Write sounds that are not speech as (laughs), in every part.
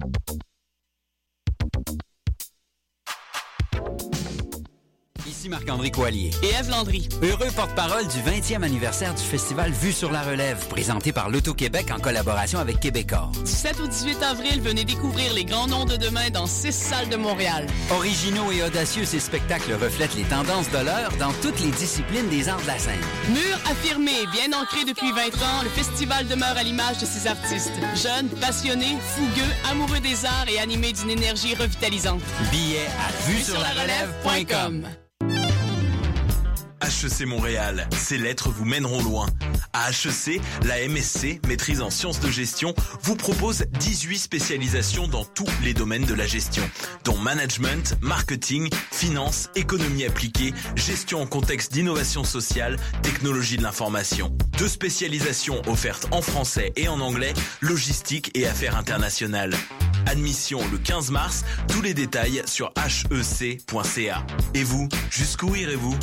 Thank you. Ici Marc-André Coallier. Et Eve Landry. Heureux porte-parole du 20e anniversaire du festival Vue sur la relève, présenté par l'Auto-Québec en collaboration avec Québecor. Du 7 au 18 avril, venez découvrir les grands noms de demain dans six salles de Montréal. Originaux et audacieux, ces spectacles reflètent les tendances de l'heure dans toutes les disciplines des arts de la scène. Mur affirmé, bien ancré depuis 20 ans, le festival demeure à l'image de ses artistes. Jeunes, passionnés, fougueux, amoureux des arts et animés d'une énergie revitalisante. Billets à vue sur la relève.com. HEC Montréal, ces lettres vous mèneront loin. À HEC, la MSC, maîtrise en sciences de gestion, vous propose 18 spécialisations dans tous les domaines de la gestion, dont management, marketing, finance, économie appliquée, gestion en contexte d'innovation sociale, technologie de l'information. Deux spécialisations offertes en français et en anglais, logistique et affaires internationales. Admission le 15 mars, tous les détails sur hec.ca. Et vous, jusqu'où irez-vous?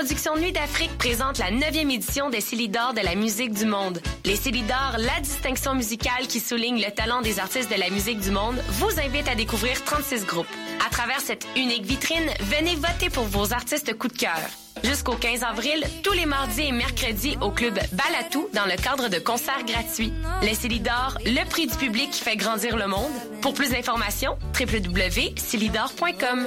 Productions Nuit d'Afrique présentent la 9e édition des Célidors de la musique du monde. Les Célidors, la distinction musicale qui souligne le talent des artistes de la musique du monde, vous invite à découvrir 36 groupes. À travers cette unique vitrine, venez voter pour vos artistes coup de cœur. Jusqu'au 15 avril, tous les mardis et mercredis au club Balatou dans le cadre de concerts gratuits. Les Célidors, le prix du public qui fait grandir le monde. Pour plus d'informations, www.célidor.com.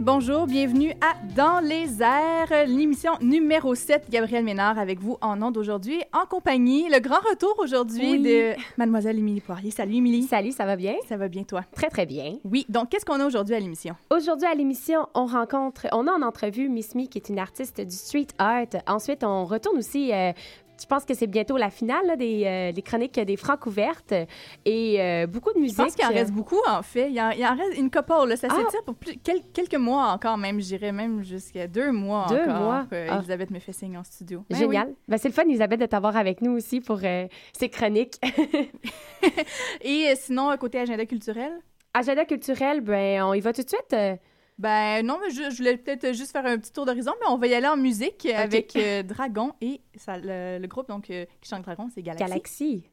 Et bonjour, bienvenue à Dans les airs, l'émission numéro 7, Gabrielle Ménard avec vous en ondes aujourd'hui, en compagnie, le grand retour aujourd'hui Oui. de Mademoiselle Émilie Poirier. Salut Émilie. Salut, ça va bien? Ça va bien toi? Très, très bien. Oui, donc qu'est-ce qu'on a aujourd'hui à l'émission? Aujourd'hui, à l'émission, on rencontre, on a en entrevue Miss Me, qui est une artiste du street art. Ensuite, on retourne aussi, euh, je pense que c'est bientôt la finale là, des, euh, des chroniques des Francs ouvertes et euh, beaucoup de musique. Je pense qu'il en reste beaucoup, en fait. Il en, il en reste une couple, là. Ça Ah! s'étire pour plus- quel- quelques mois encore, même, je dirais même jusqu'à deux mois Deux encore. mois? que Ah. Elisabeth me fait signe en studio. Ben Génial. Ben, c'est le fun, Elisabeth, de t'avoir avec nous aussi pour euh, ces chroniques. (laughs) Et euh, sinon, euh, côté agenda culturel? Agenda culturel, ben, on y va tout de suite. Ben non, mais je, je voulais peut-être juste faire un petit tour d'horizon, mais on va y aller en musique avec euh, Dragon et ça, le, le groupe donc euh, qui chante Dragon, c'est. Galaxy. Galaxy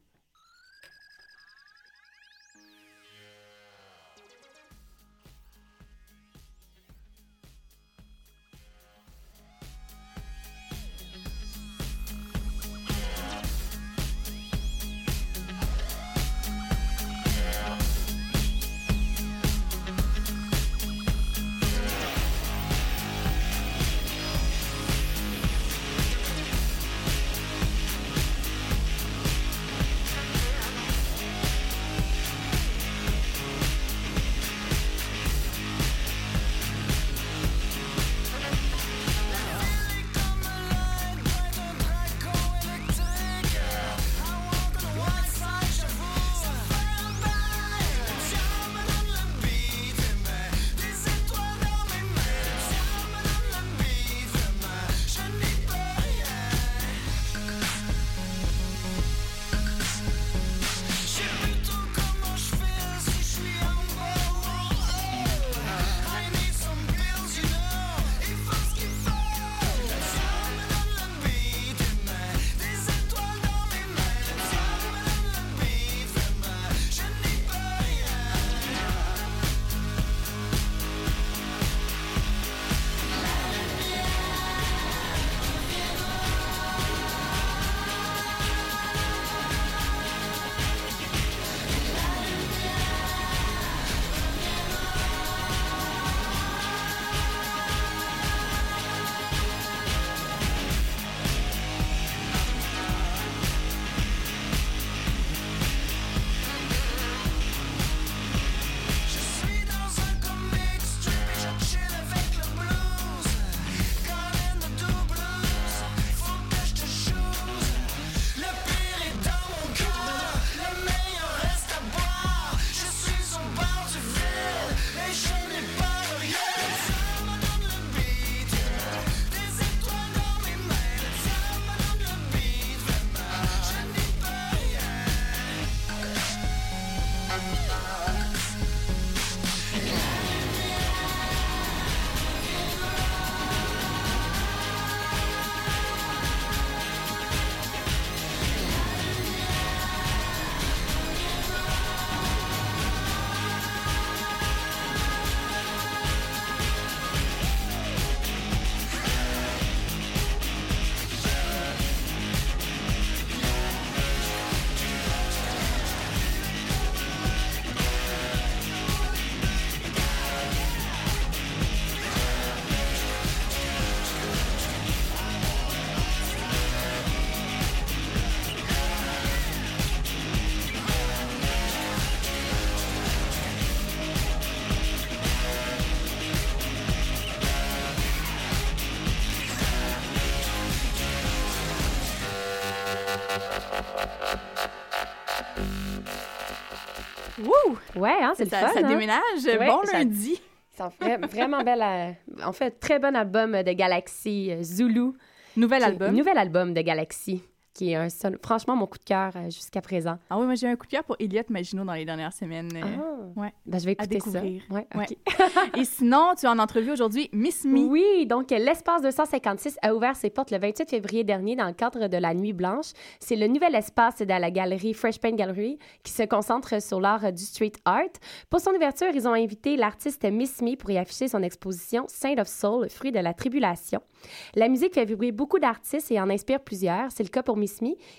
Ouais, hein, c'est le Ça, fun. ça hein? déménage. Ouais, bon ça- lundi. Fait vraiment belle. euh, En fait, très bon album de Galaxy, euh, Zulu. Nouvel album. Nouvel album de Galaxy, qui est un franchement mon coup de cœur euh, jusqu'à présent. Ah oui, moi j'ai eu un coup de cœur pour Elliot Maginot dans les dernières semaines. euh, Ah. ouais. Ben, je vais À écouter ça. découvrir. Ouais, Ouais. Et sinon, tu es en entrevue aujourd'hui, Miss Me. Oui, donc l'espace 256 a ouvert ses portes le 28 février dernier dans le cadre de la Nuit Blanche. C'est le nouvel espace de la galerie Fresh Paint Gallery qui se concentre sur l'art euh, du street art. Pour son ouverture, ils ont invité l'artiste Miss Me pour y afficher son exposition Saint of Soul, fruit de la tribulation. La musique fait vibrer beaucoup d'artistes et en inspire plusieurs. C'est le cas pour Miss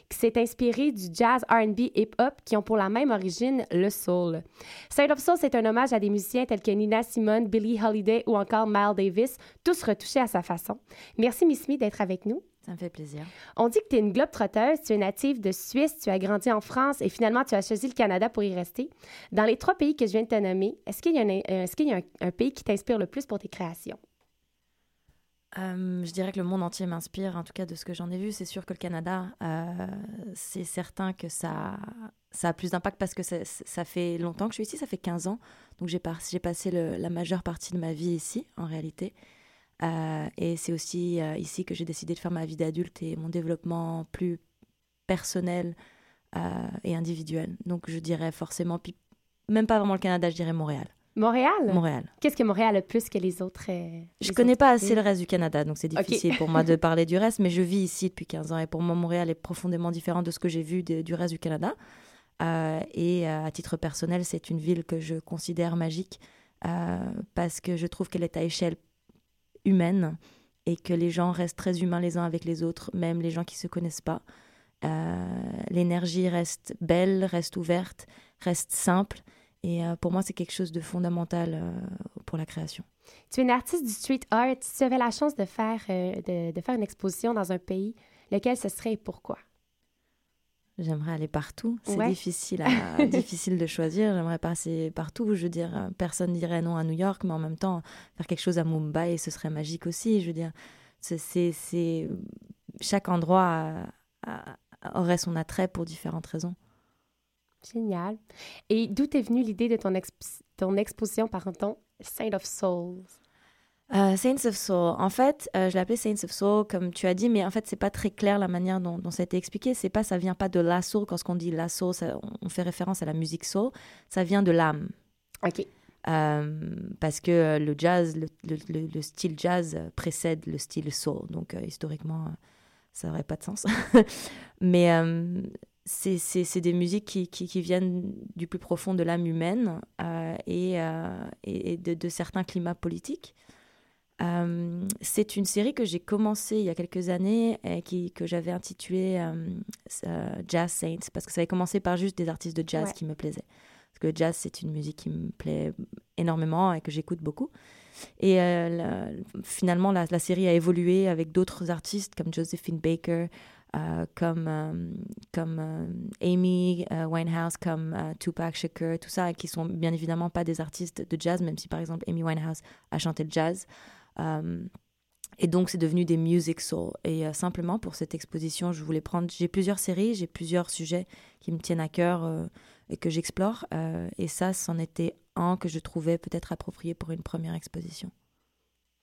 Qui s'est inspiré du jazz, R&B, hip-hop qui ont pour la même origine le soul. Saint of Soul, c'est un hommage à des musiciens tels que Nina Simone, Billie Holiday ou encore Miles Davis, tous retouchés à sa façon. Merci Miss Me d'être avec nous. Ça me fait plaisir. On dit que tu es une globe-trotteuse, tu es native de Suisse, tu as grandi en France et finalement tu as choisi le Canada pour y rester. Dans les trois pays que je viens de te nommer, est-ce qu'il y a, un, est-ce qu'il y a un, un pays qui t'inspire le plus pour tes créations? Euh, je dirais que le monde entier m'inspire, en tout cas de ce que j'en ai vu. C'est sûr que le Canada, euh, c'est certain que ça, ça a plus d'impact parce que ça, fait longtemps que je suis ici, ça fait 15 ans. Donc j'ai passé la majeure partie de ma vie ici, en réalité. Euh, et c'est aussi ici que j'ai décidé de faire ma vie d'adulte et mon développement plus personnel et individuel. Donc je dirais forcément, même pas vraiment le Canada, je dirais Montréal. Montréal? Montréal. Qu'est-ce que Montréal a plus que les autres? euh, Je les connais autres pas assez le reste du Canada, donc c'est difficile pour moi (laughs) de parler du reste, mais je vis ici depuis 15 ans et pour moi, Montréal est profondément différent de ce que j'ai vu de- du reste du Canada. Euh, et euh, à titre personnel, c'est une ville que je considère magique euh, parce que je trouve qu'elle est à échelle humaine et que les gens restent très humains les uns avec les autres, même les gens qui se connaissent pas. L'énergie reste belle, reste ouverte, reste simple. Et euh, pour moi, c'est quelque chose de fondamental euh, pour la création. Tu es une artiste du street art. Si tu avais la chance de faire, euh, de, de faire une exposition dans un pays, lequel ce serait et pourquoi? J'aimerais aller partout. C'est Ouais. difficile, à- (laughs) difficile de choisir. J'aimerais passer partout. Je veux dire, personne dirait non à New York, mais en même temps, faire quelque chose à Mumbai, ce serait magique aussi. Je veux dire, c'est, chaque endroit a- a- aurait son attrait pour différentes raisons. Génial. Et d'où est venue l'idée de ton, exp- ton exposition, pardon, Saint of Souls? Euh, Saints of Soul. En fait, euh, je l'appelais Saints of Soul, comme tu as dit, mais en fait, c'est pas très clair la manière dont, dont ça a été expliqué. C'est pas, ça vient pas de la soul. Quand on dit la soul, ça- on- fait référence à la musique soul. Ça vient de l'âme. OK. Euh, parce que euh, le jazz, le, le- le- le style jazz précède le style soul. Donc, historiquement, ça n'aurait pas de sens. (laughs) Mais c'est des musiques qui, qui, qui viennent du plus profond de l'âme humaine euh, et, euh, et et de, de certains climats politiques. Euh, c'est une série que j'ai commencée il y a quelques années et qui, que j'avais intitulée Jazz Saints parce que ça avait commencé par juste des artistes de jazz Ouais. qui me plaisaient. Parce que le jazz, c'est une musique qui me plaît énormément et que j'écoute beaucoup. Et la- finalement, la, la série a évolué avec d'autres artistes comme Josephine Baker, euh, comme, euh, euh, Amy Winehouse, comme Tupac Shakur, tout ça, qui sont bien évidemment pas des artistes de jazz, même si par exemple Amy Winehouse a chanté le jazz. Et donc, c'est devenu des music soul. Et simplement, pour cette exposition, je voulais prendre. J'ai plusieurs séries, j'ai plusieurs sujets qui me tiennent à cœur et que j'explore. et ça, c'en était un que je trouvais peut-être approprié pour une première exposition.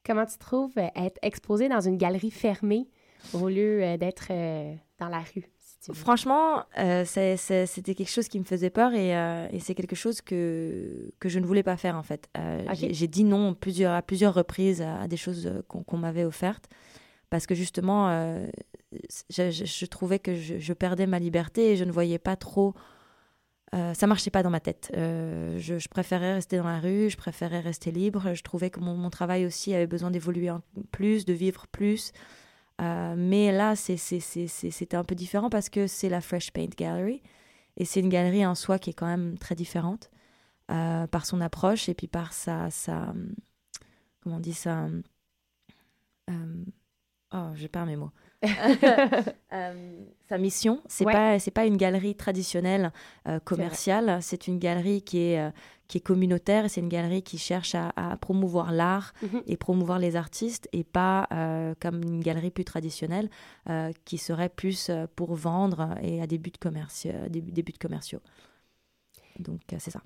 Comment tu trouves être exposé dans une galerie fermée au lieu euh, d'être euh, dans la rue, si? Franchement, euh, c'était quelque chose qui me faisait peur et, euh, et c'est quelque chose que, que je ne voulais pas faire en fait. Euh, j'ai- dit non plusieurs, à plusieurs reprises à, à des choses qu'on m'avait offertes parce que justement, je, je- je trouvais que je, je perdais ma liberté et je ne voyais pas trop. ça marchait pas dans ma tête. Je, préférais rester dans la rue, je préférais rester libre. Je trouvais que mon, mon travail aussi avait besoin d'évoluer plus, de vivre plus. Euh, mais là, c'était un peu différent parce que c'est la Fresh Paint Gallery. Et c'est une galerie en soi qui est quand même très différente euh, par son approche et puis par sa. sa comment on dit ça euh, Oh, je perds mes mots. (laughs) Euh, sa mission, c'est Ouais. pas c'est pas une galerie traditionnelle euh, commerciale, c'est une galerie qui est euh, qui est communautaire, c'est une galerie qui cherche à, à promouvoir l'art Mhm. et promouvoir les artistes et pas comme une galerie plus traditionnelle qui serait plus pour vendre et à des buts commerciaux, des, des buts commerciaux. donc, c'est ça.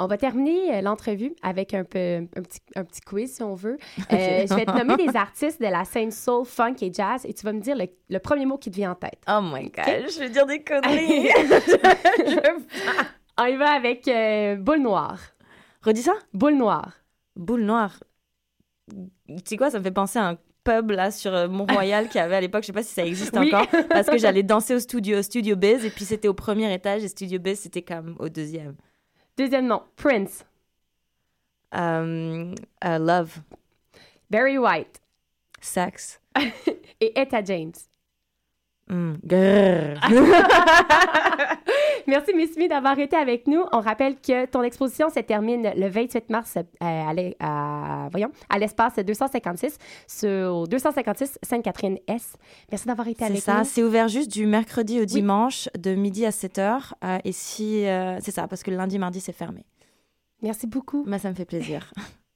On va terminer euh, l'entrevue avec un, peu, un, petit, un petit quiz, si on veut. (laughs) Euh, je vais te nommer (laughs) des artistes de la scène soul, funk et jazz et tu vas me dire le, le premier mot qui te vient en tête. Oh my God, je vais dire des conneries. (laughs) On y va avec euh, Boule Noire. Redis ça Boule Noire. Boule Noire. Tu sais quoi, ça me fait penser à un pub là sur Mont-Royal qu'il y avait à l'époque, je sais pas si ça existe Oui. encore, parce que j'allais danser au studio, Studio Biz, et puis c'était au premier étage, et Studio Biz c'était comme au deuxième. Deuxième nom, Prince. Euh, euh, love, Barry White. sex, (laughs) Et Etta James. Mm. (laughs) Merci, Miss Smith, d'avoir été avec nous. On rappelle que ton exposition se termine le 28 mars euh, à, voyons, à l'espace 256 sur 256 Sainte-Catherine-S. Merci d'avoir été C'est avec ça, nous. c'est ouvert juste du mercredi au dimanche, de midi à 7h, euh, et si... euh, c'est ça, parce que le lundi, mardi, c'est fermé. Merci beaucoup. Mais ça me fait plaisir. (laughs)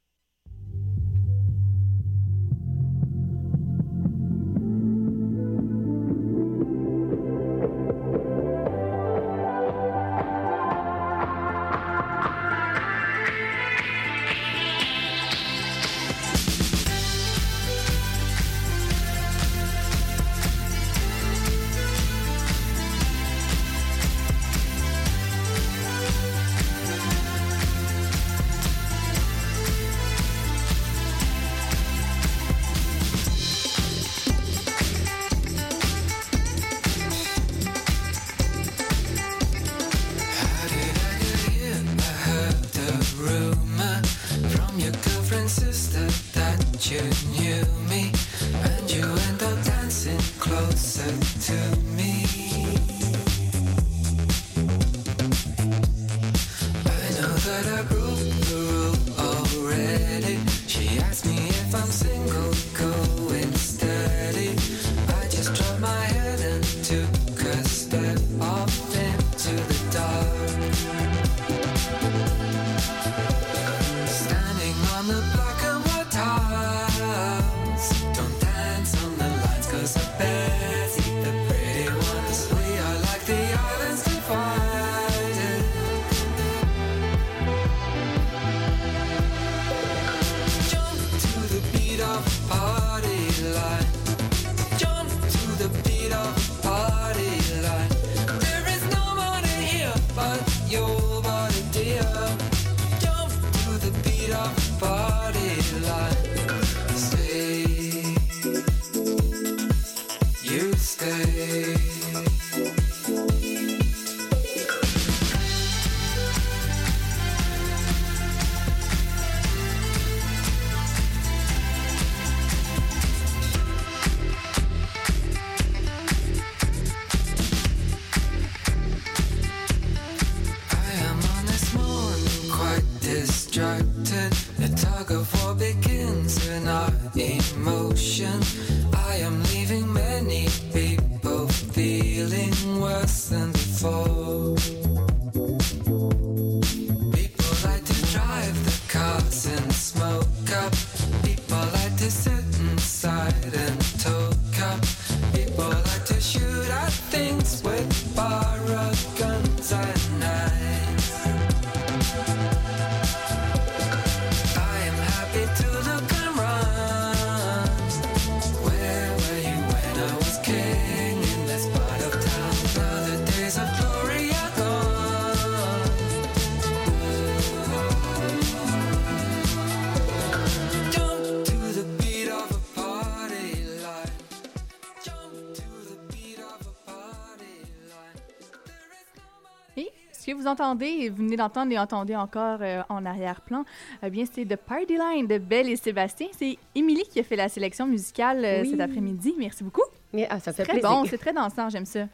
que vous entendez, et vous venez d'entendre et entendez encore euh, en arrière-plan, eh bien, c'est The Party Line de Belle et Sébastien. C'est Émilie qui a fait la sélection musicale euh, Oui. cet après-midi. Merci beaucoup. Mais, ah, ça fait Très plaisir. bon, c'est très dansant, j'aime ça.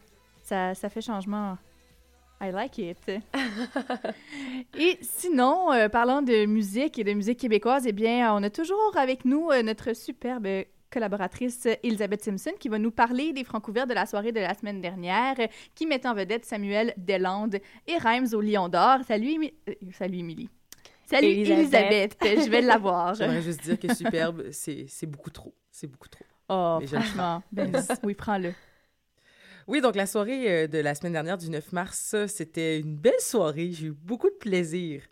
ça. Ça fait changement. I like it. (laughs) et sinon, euh, parlant de musique et de musique québécoise, eh bien, on a toujours avec nous euh, notre superbe collaboratrice Elisabeth Simpson qui va nous parler des francs couverts de la soirée de la semaine dernière qui met en vedette Samuel Deslandes et Reims au Lion d'Or. Salut, Émi- euh, salut Émilie. Salut Elisabeth. Elisabeth, je vais l'avoir. J'aimerais juste dire que superbe, c'est beaucoup trop. C'est beaucoup trop. Oh, Mais franchement. Ben, oui, prends-le. Oui, donc la soirée euh, de la semaine dernière du 9 mars, c'était une belle soirée. J'ai eu beaucoup de plaisir.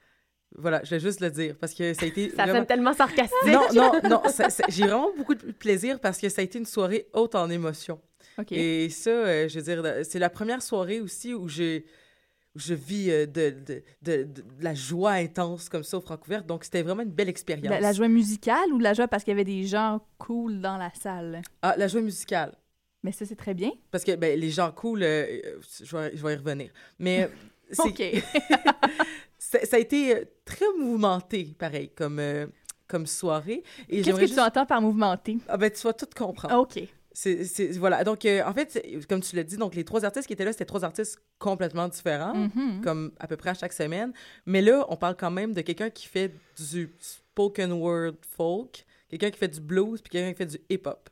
Voilà, je vais juste le dire parce que ça a été. Ça vraiment- sonne tellement sarcastique. Non, non, non. J'ai vraiment beaucoup de plaisir parce que ça a été une soirée haute en émotions. OK. Et ça, euh, je veux dire, c'est la première soirée aussi où j'ai je vis euh, de, de, de, la joie intense comme ça au Francouvert. Donc, c'était vraiment une belle expérience. La, la joie musicale ou la joie parce qu'il y avait des gens cool dans la salle? Ah, la joie musicale. Mais ça, c'est très bien. Parce que ben, les gens cool, euh, je, vais, je vais y revenir. Mais (laughs) OK. (laughs) ça a été euh, très mouvementé, pareil, comme, euh, comme soirée. Qu'est-ce que juste- tu entends par mouvementé? Ah ben, tu vas tout comprendre. OK. C'est, voilà. Donc, euh, en fait, comme tu l'as dit, donc les trois artistes qui étaient là, c'était trois artistes complètement différents, Mhm. comme à peu près à chaque semaine. Mais là, on parle quand même de quelqu'un qui fait du spoken word folk, quelqu'un qui fait du blues, puis quelqu'un qui fait du hip-hop.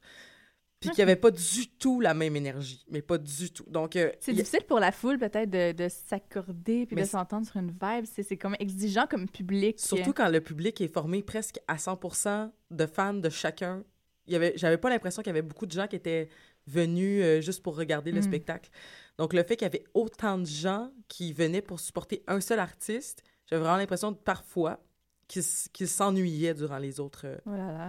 Puis qui avait pas du tout la même énergie, mais pas du tout. Donc, euh, C'est y difficile pour la foule, peut-être, de, de s'accorder puis Mais de s'entendre sur une vibe. C'est c'est comme exigeant comme public. Surtout quand le public est formé presque à 100% de fans de chacun. Il y avait, j'avais pas l'impression qu'il y avait beaucoup de gens qui étaient venus euh, juste pour regarder le Mm. spectacle. Donc le fait qu'il y avait autant de gens qui venaient pour supporter un seul artiste, j'avais vraiment l'impression parfois qu'ils s- qu'ils s'ennuyaient durant les autres euh,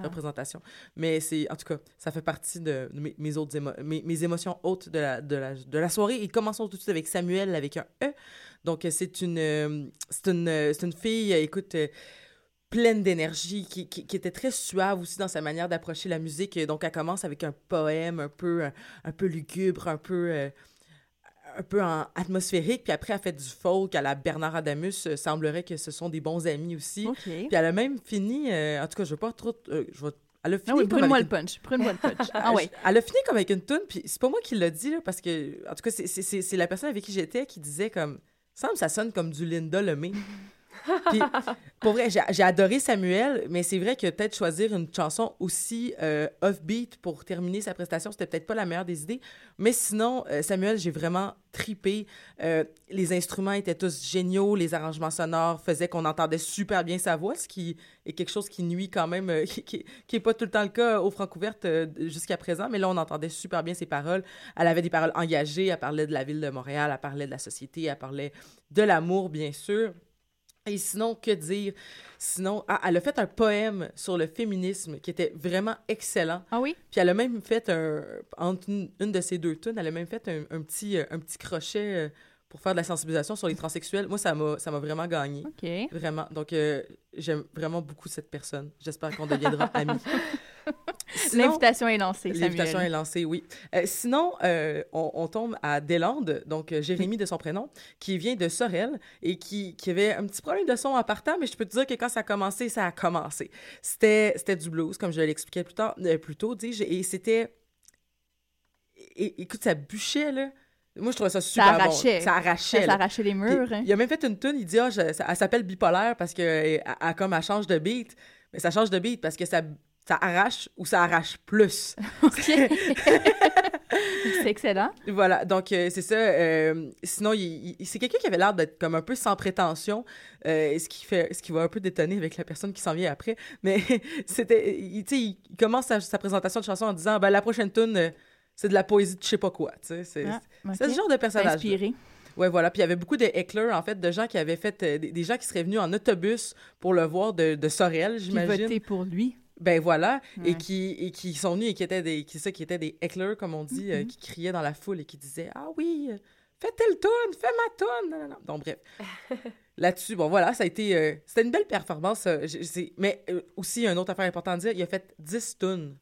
Oh représentations. Mais c'est, en tout cas, ça fait partie de mes, mes autres émo- mes, mes émotions hautes de la, de, la, de la soirée. Et commençons tout de suite avec Samuel avec un E. Donc, euh, c'est une, euh, c'est une, une fille, écoute, euh, pleine d'énergie, qui, qui, qui était très suave aussi dans sa manière d'approcher la musique. Donc, elle commence avec un poème un peu, un, un peu lugubre, un peu... un peu en atmosphérique, puis après, elle fait du folk à la Bernard Adamus. Euh, semblerait que ce sont des bons amis aussi. Puis elle a même fini, euh, en tout cas, je veux pas trop. euh, je vais- elle a fini Ah oui, comme brûle-moi avec le punch. Brûle-moi le punch. (laughs) Ah ouais. Elle a fini comme avec une toune, puis c'est pas moi qui l'a dit, là, parce que, en tout cas, c'est la personne avec qui j'étais qui disait comme. Semble ça sonne comme du Linda Lemay. (laughs) (laughs) Pour vrai, j'ai adoré Samuel, mais c'est vrai que peut-être choisir une chanson aussi euh, off-beat pour terminer sa prestation, c'était peut-être pas la meilleure des idées. Mais sinon, euh, Samuel, j'ai vraiment tripé. Euh, les instruments étaient tous géniaux, les arrangements sonores faisaient qu'on entendait super bien sa voix, ce qui est quelque chose qui nuit quand même, euh, (laughs) qui, qui, qui est pas tout le temps le cas au Francouverte euh, jusqu'à présent. Mais là, on entendait super bien ses paroles. Elle avait des paroles engagées, elle parlait de la ville de Montréal, elle parlait de la société, elle parlait de l'amour, bien sûr. Et sinon, que dire? Sinon, ah, elle a fait un poème sur le féminisme qui était vraiment excellent. Ah oui? Puis elle a même fait un. Entre une, une de ces deux tunes, elle a même fait un, un petit, euh, un petit crochet euh, pour faire de la sensibilisation sur les transsexuels. Moi, ça m'a ça m'a vraiment gagné. OK. Vraiment. Donc, euh, j'aime vraiment beaucoup cette personne. J'espère qu'on deviendra (laughs) amis. L'invitation est lancée, L'invitation est lancée, oui. Euh, sinon, euh, on, on tombe à Deslandes, donc euh, Jérémy de son prénom, qui vient de Sorel et qui, qui avait un petit problème de son en partant, mais je peux te dire que quand ça a commencé, ça a commencé. C'était du blues, comme je l'expliquais plus, tard, euh, plus tôt, dis-je, et c'était... écoute, ça bûchait, là. Moi, je trouvais ça super bon. arrachait. Ça arrachait. Ça arrachait les murs, hein. Il a même fait une tune, il dit, ah, je- ça- elle s'appelle bipolaire parce que elle, elle- comme elle change de beat. Mais ça change de beat parce que ça, ça arrache ou ça arrache plus. (laughs) (laughs) C'est excellent. Voilà, donc euh, c'est ça. euh, sinon, il, il- c'est quelqu'un qui avait l'air d'être comme un peu sans prétention, euh, ce, qui fait, ce qui va un peu détonner avec la personne qui s'en vient après. Mais (laughs) c'était, il, tu sais, il commence sa, sa présentation de chanson en disant ben, La prochaine tune, c'est de la poésie de je sais pas quoi. C'est Ah, ok. ce genre de personnage. Inspiré. Ouais, voilà. Puis il y avait beaucoup de hecklers, en fait, de gens qui avaient fait. des, des gens qui seraient venus en autobus pour le voir de, de Sorel, j'imagine. voter pour lui. Ben voilà, et qui et qui sont venus et qui étaient des qui ça qui étaient des hecklers comme on dit euh, Mhm. qui criaient dans la foule et qui disaient ah oui euh, fais telle tune fais ma tune non, non, non. donc bref (laughs) là-dessus bon voilà ça a été euh, c'était une belle performance euh, c'est- mais aussi une autre affaire importante à dire il a fait 10 tunes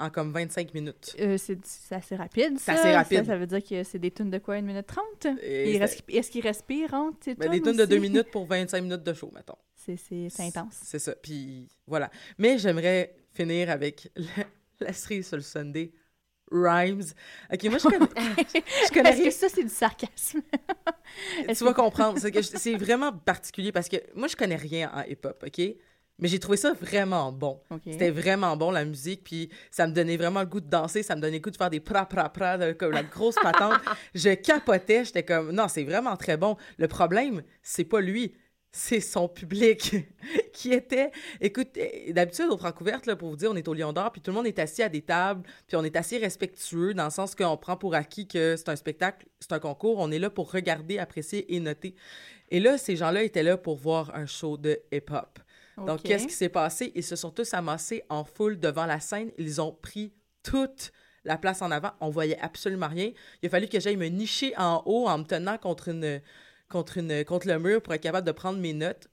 en comme 25 minutes Euh, c'est c'est assez rapide, C'est ça. assez rapide. Ça, ça veut dire que c'est des tunes de quoi, une minute trente? Et Et c'est- res- Est-ce qu'il respire entre ces Ben, des tunes de aussi? 2 minutes pour 25 minutes de show mettons C'est intense. C'est ça. Puis voilà. Mais j'aimerais finir avec (laughs) la, la cerise sur le Sunday. Rhymes. OK, moi, je (laughs) connais, je connais Est-ce que ça, c'est du sarcasme? Tu vas comprendre. C'est que vraiment particulier parce que moi, je connais rien en hip-hop, OK? Mais j'ai trouvé ça vraiment bon. OK. C'était vraiment bon, la musique, puis ça me donnait vraiment le goût de danser, ça me donnait le goût de faire des pra-pra-pra, comme la grosse patente. (laughs) je capotais, j'étais comme, non, c'est vraiment très bon. Le problème, c'est pas lui. C'est son public (laughs) qui était. Écoute, euh, d'habitude, au Francouverte, là, pour vous dire, on est au Lion d'Or, puis tout le monde est assis à des tables, puis on est assez respectueux dans le sens qu'on prend pour acquis que c'est un spectacle, c'est un concours, on est là pour regarder, apprécier et noter. Et là, ces gens-là étaient là pour voir un show de hip-hop. Donc, qu'est-ce qui s'est passé? Ils se sont tous amassés en foule devant la scène. Ils ont pris toute la place en avant. On voyait absolument rien. Il a fallu que j'aille me nicher en haut en me tenant contre, une, contre, une, contre le mur pour être capable de prendre mes notes.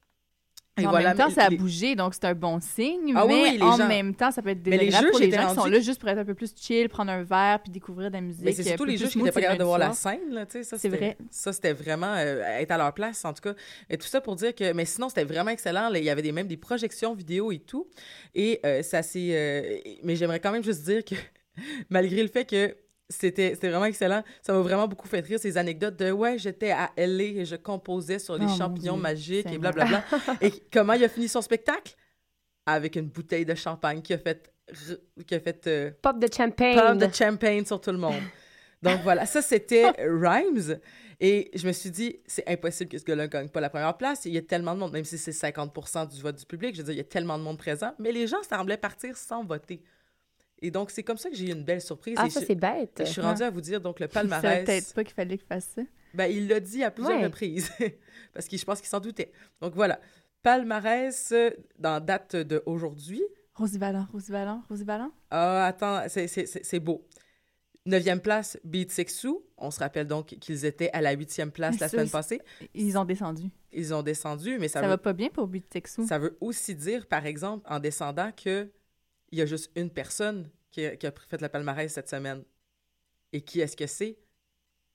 Et en voilà, même temps, ça a les- bougé, donc c'est un bon signe. Ah oui, mais oui, les en gens- même temps, ça peut être désagréable pour les gens qui sont là juste pour être un peu plus chill, prendre un verre, puis découvrir de la musique. Mais c'est un surtout les juges qui n'étaient pas c'est capables de voir la soir. scène. Là, ça, C'est vrai. Ça, c'était vraiment euh, être à leur place, en tout cas. Et tout ça pour dire que... Mais sinon, c'était vraiment excellent. là. Il y avait des, même des projections vidéo et tout. Et euh, ça euh, Mais j'aimerais quand même juste dire que, (laughs) malgré le fait que c'était c'était vraiment excellent, ça m'a vraiment beaucoup fait rire, ces anecdotes de « Ouais, j'étais à L.A. et je composais sur les Oh, champignons Dieu, magiques et blablabla. (laughs) » Et comment il a fini son spectacle? Avec une bouteille de champagne qui a fait... Qui a fait euh, Pop de champagne. Pop de champagne sur tout le monde. Donc voilà, ça c'était (laughs) Rhymes. Et je me suis dit, c'est impossible que ce gars-là ne gagne pas la première place. Il y a tellement de monde, même si c'est 50 du vote du public, je veux dire, il y a tellement de monde présent. Mais les gens semblaient partir sans voter. Et donc, c'est comme ça que j'ai eu une belle surprise. Ah, Et ça, je- c'est bête. et je suis rendue à vous dire, donc, le palmarès. peut-être pas qu'il fallait qu'il fasse ça. Ben, il l'a dit à plusieurs Ouais. reprises, (laughs) parce que je pense qu'il s'en doutait. Donc voilà, palmarès euh, dans date d'aujourd'hui. Rosie Vallant, Rosie Vallant. Ah, attends, c'est- c'est c'est- c'est beau. Neuvième place, Beat Sexu. On se rappelle donc qu'ils étaient à la huitième place Mais la ça, semaine passée. Ils ont descendu. Ils ont descendu, mais ça, Ça, veut, va pas bien pour Beat ça veut aussi dire, par exemple, en descendant, que il y a juste une personne qui a, qui a fait le palmarès cette semaine. Et qui est-ce que c'est?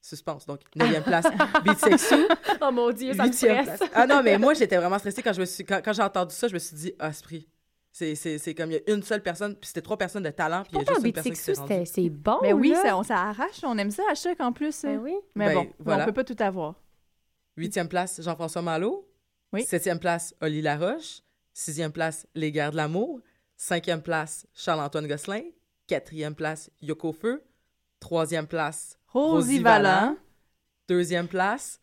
Suspense. Donc, neuvième place, (laughs) Beat Sexu. Oh mon Dieu, ça me stresse. place. Ah non, mais moi, j'étais vraiment stressée quand je me suis quand, quand j'ai entendu ça, je me suis dit, ah, Esprit. C'est c'est- c'est comme il y a une seule personne, puis c'était trois personnes de talent, puis il y a Pourtant, juste une personne qui c'est bon. Mais oui, là. ça, on, ça arrache. On aime ça à choc en plus. Ben oui. Mais Ben, bon, voilà. on peut pas tout avoir. Huitième place, Jean-François Malo. Oui. Septième place, Oli Laroche. Sixième place, Les Guerres de l'amour. Cinquième place, Charles-Antoine Gosselin. Quatrième place, Yoko Feu. Troisième place, Rosie, Vallant. Deuxième place,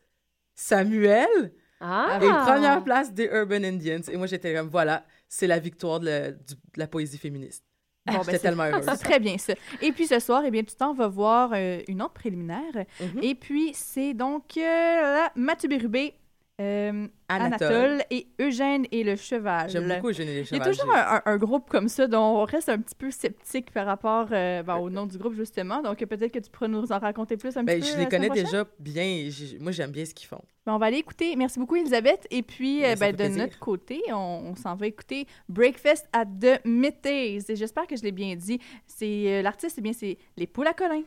Samuel. Ah! Et première place, des Urban Indians. Et moi, j'étais comme, voilà, c'est la victoire de la, du- de la poésie féministe. Bon, ben, J'étais c'est- tellement (laughs) heureuse. C'est très bien ça. Et puis ce soir, eh bien, tu t'en vas voir euh, une autre préliminaire. Mhm. Et puis c'est donc euh, Mathieu Bérubé, euh, Anatole. Anatole et Eugène et le cheval. J'aime beaucoup Eugénie Les Il y a toujours un, un- un groupe comme ça dont on reste un petit peu sceptique par rapport euh, ben, au nom du groupe, justement. Donc, peut-être que tu pourras nous en raconter plus un Ben, petit peu. je les connais déjà bien. Moi, j'aime bien ce qu'ils font. Ben, on va aller écouter. Merci beaucoup, Elisabeth. Et puis, euh, de plaisir. notre côté, on, on s'en va écouter Breakfast at the. Et j'espère que je l'ai bien dit. C'est euh, L'artiste, eh bien, c'est Les Poules à Colin.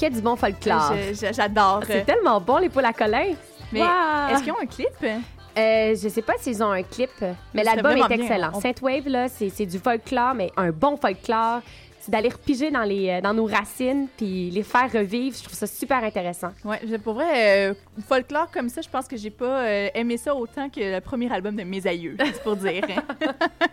Y a du bon folklore. J'adore. C'est tellement bon, les poules à Colin. Mais Wow. est-ce qu'ils ont un clip? Euh, je sais pas s'ils ont un clip, mais l'album est excellent. On- Synthwave, là, c'est du folklore, mais un bon folklore. C'est d'aller repiger dans, les, euh, dans nos racines puis les faire revivre. Je trouve ça super intéressant. Je- pour vrai, euh, folklore comme ça, je pense que j'ai pas euh, aimé ça autant que le premier album de mes aïeux, c'est pour dire. hein. (laughs)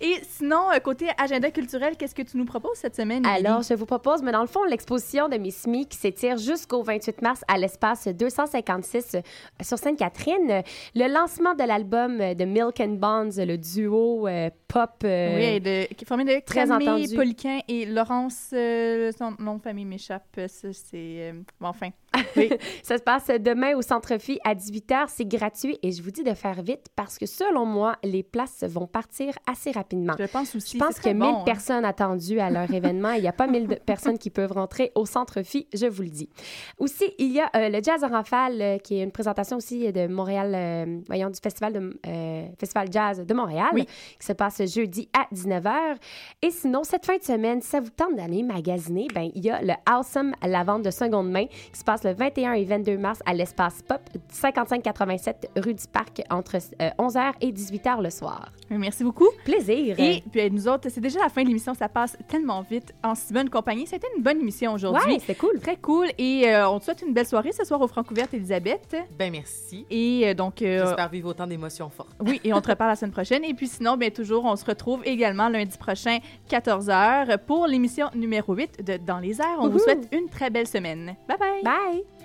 Et sinon, euh, côté agenda culturel, qu'est-ce que tu nous proposes cette semaine? Émilie? Alors, je vous propose, mais dans le fond, l'exposition de Miss Me qui s'étire jusqu'au 28 mars à l'espace 256 euh, sur Sainte-Catherine. Le lancement de l'album de Milk and Bonds, le duo euh, pop. euh, Oui, de, qui est formé de très Camille. Poliquin et Laurence, euh, son nom de famille m'échappe, ça c'est... bon, enfin, oui. (laughs) Ça se passe demain au Centre Phi à 18h. C'est gratuit et je vous dis de faire vite parce que selon moi, les places vont partir assez rapidement. Je pense aussi, Je pense très 1000 bon, hein. personnes attendues à leur (laughs) événement. Il n'y a pas 1000 de- (laughs) personnes qui peuvent rentrer au Centre Phi, je vous le dis. Aussi, il y a euh, le Jazz en rafale, euh, qui est une présentation aussi de Montréal, euh, voyons, du Festival, de, euh, Festival Jazz de Montréal, Oui. qui se passe jeudi à 19h. Et sinon, cette fin de semaine, si ça vous tente d'aller magasiner, ben, il y a le Awesome la vente de seconde main qui se passe le 21 et 22 mars à l'espace Pop, 5587 rue du Parc, entre euh, 11h et 18h le soir. Merci beaucoup. Plaisir! Et puis nous autres, c'est déjà la fin de l'émission, ça passe tellement vite en si bonne compagnie. C'était une bonne émission aujourd'hui. ouais, c'était cool. Très cool. Et euh, on te souhaite une belle soirée ce soir au Francouverte, Elisabeth. Ben merci. Et euh, donc, euh, J'espère vivre autant d'émotions fortes. oui, et on te reparle la semaine prochaine. Et puis sinon, bien toujours, on se retrouve également lundi prochain, 14h, pour l'émission numéro 8 de Dans les airs. On vous souhaite une très belle semaine. Bye bye! Bye!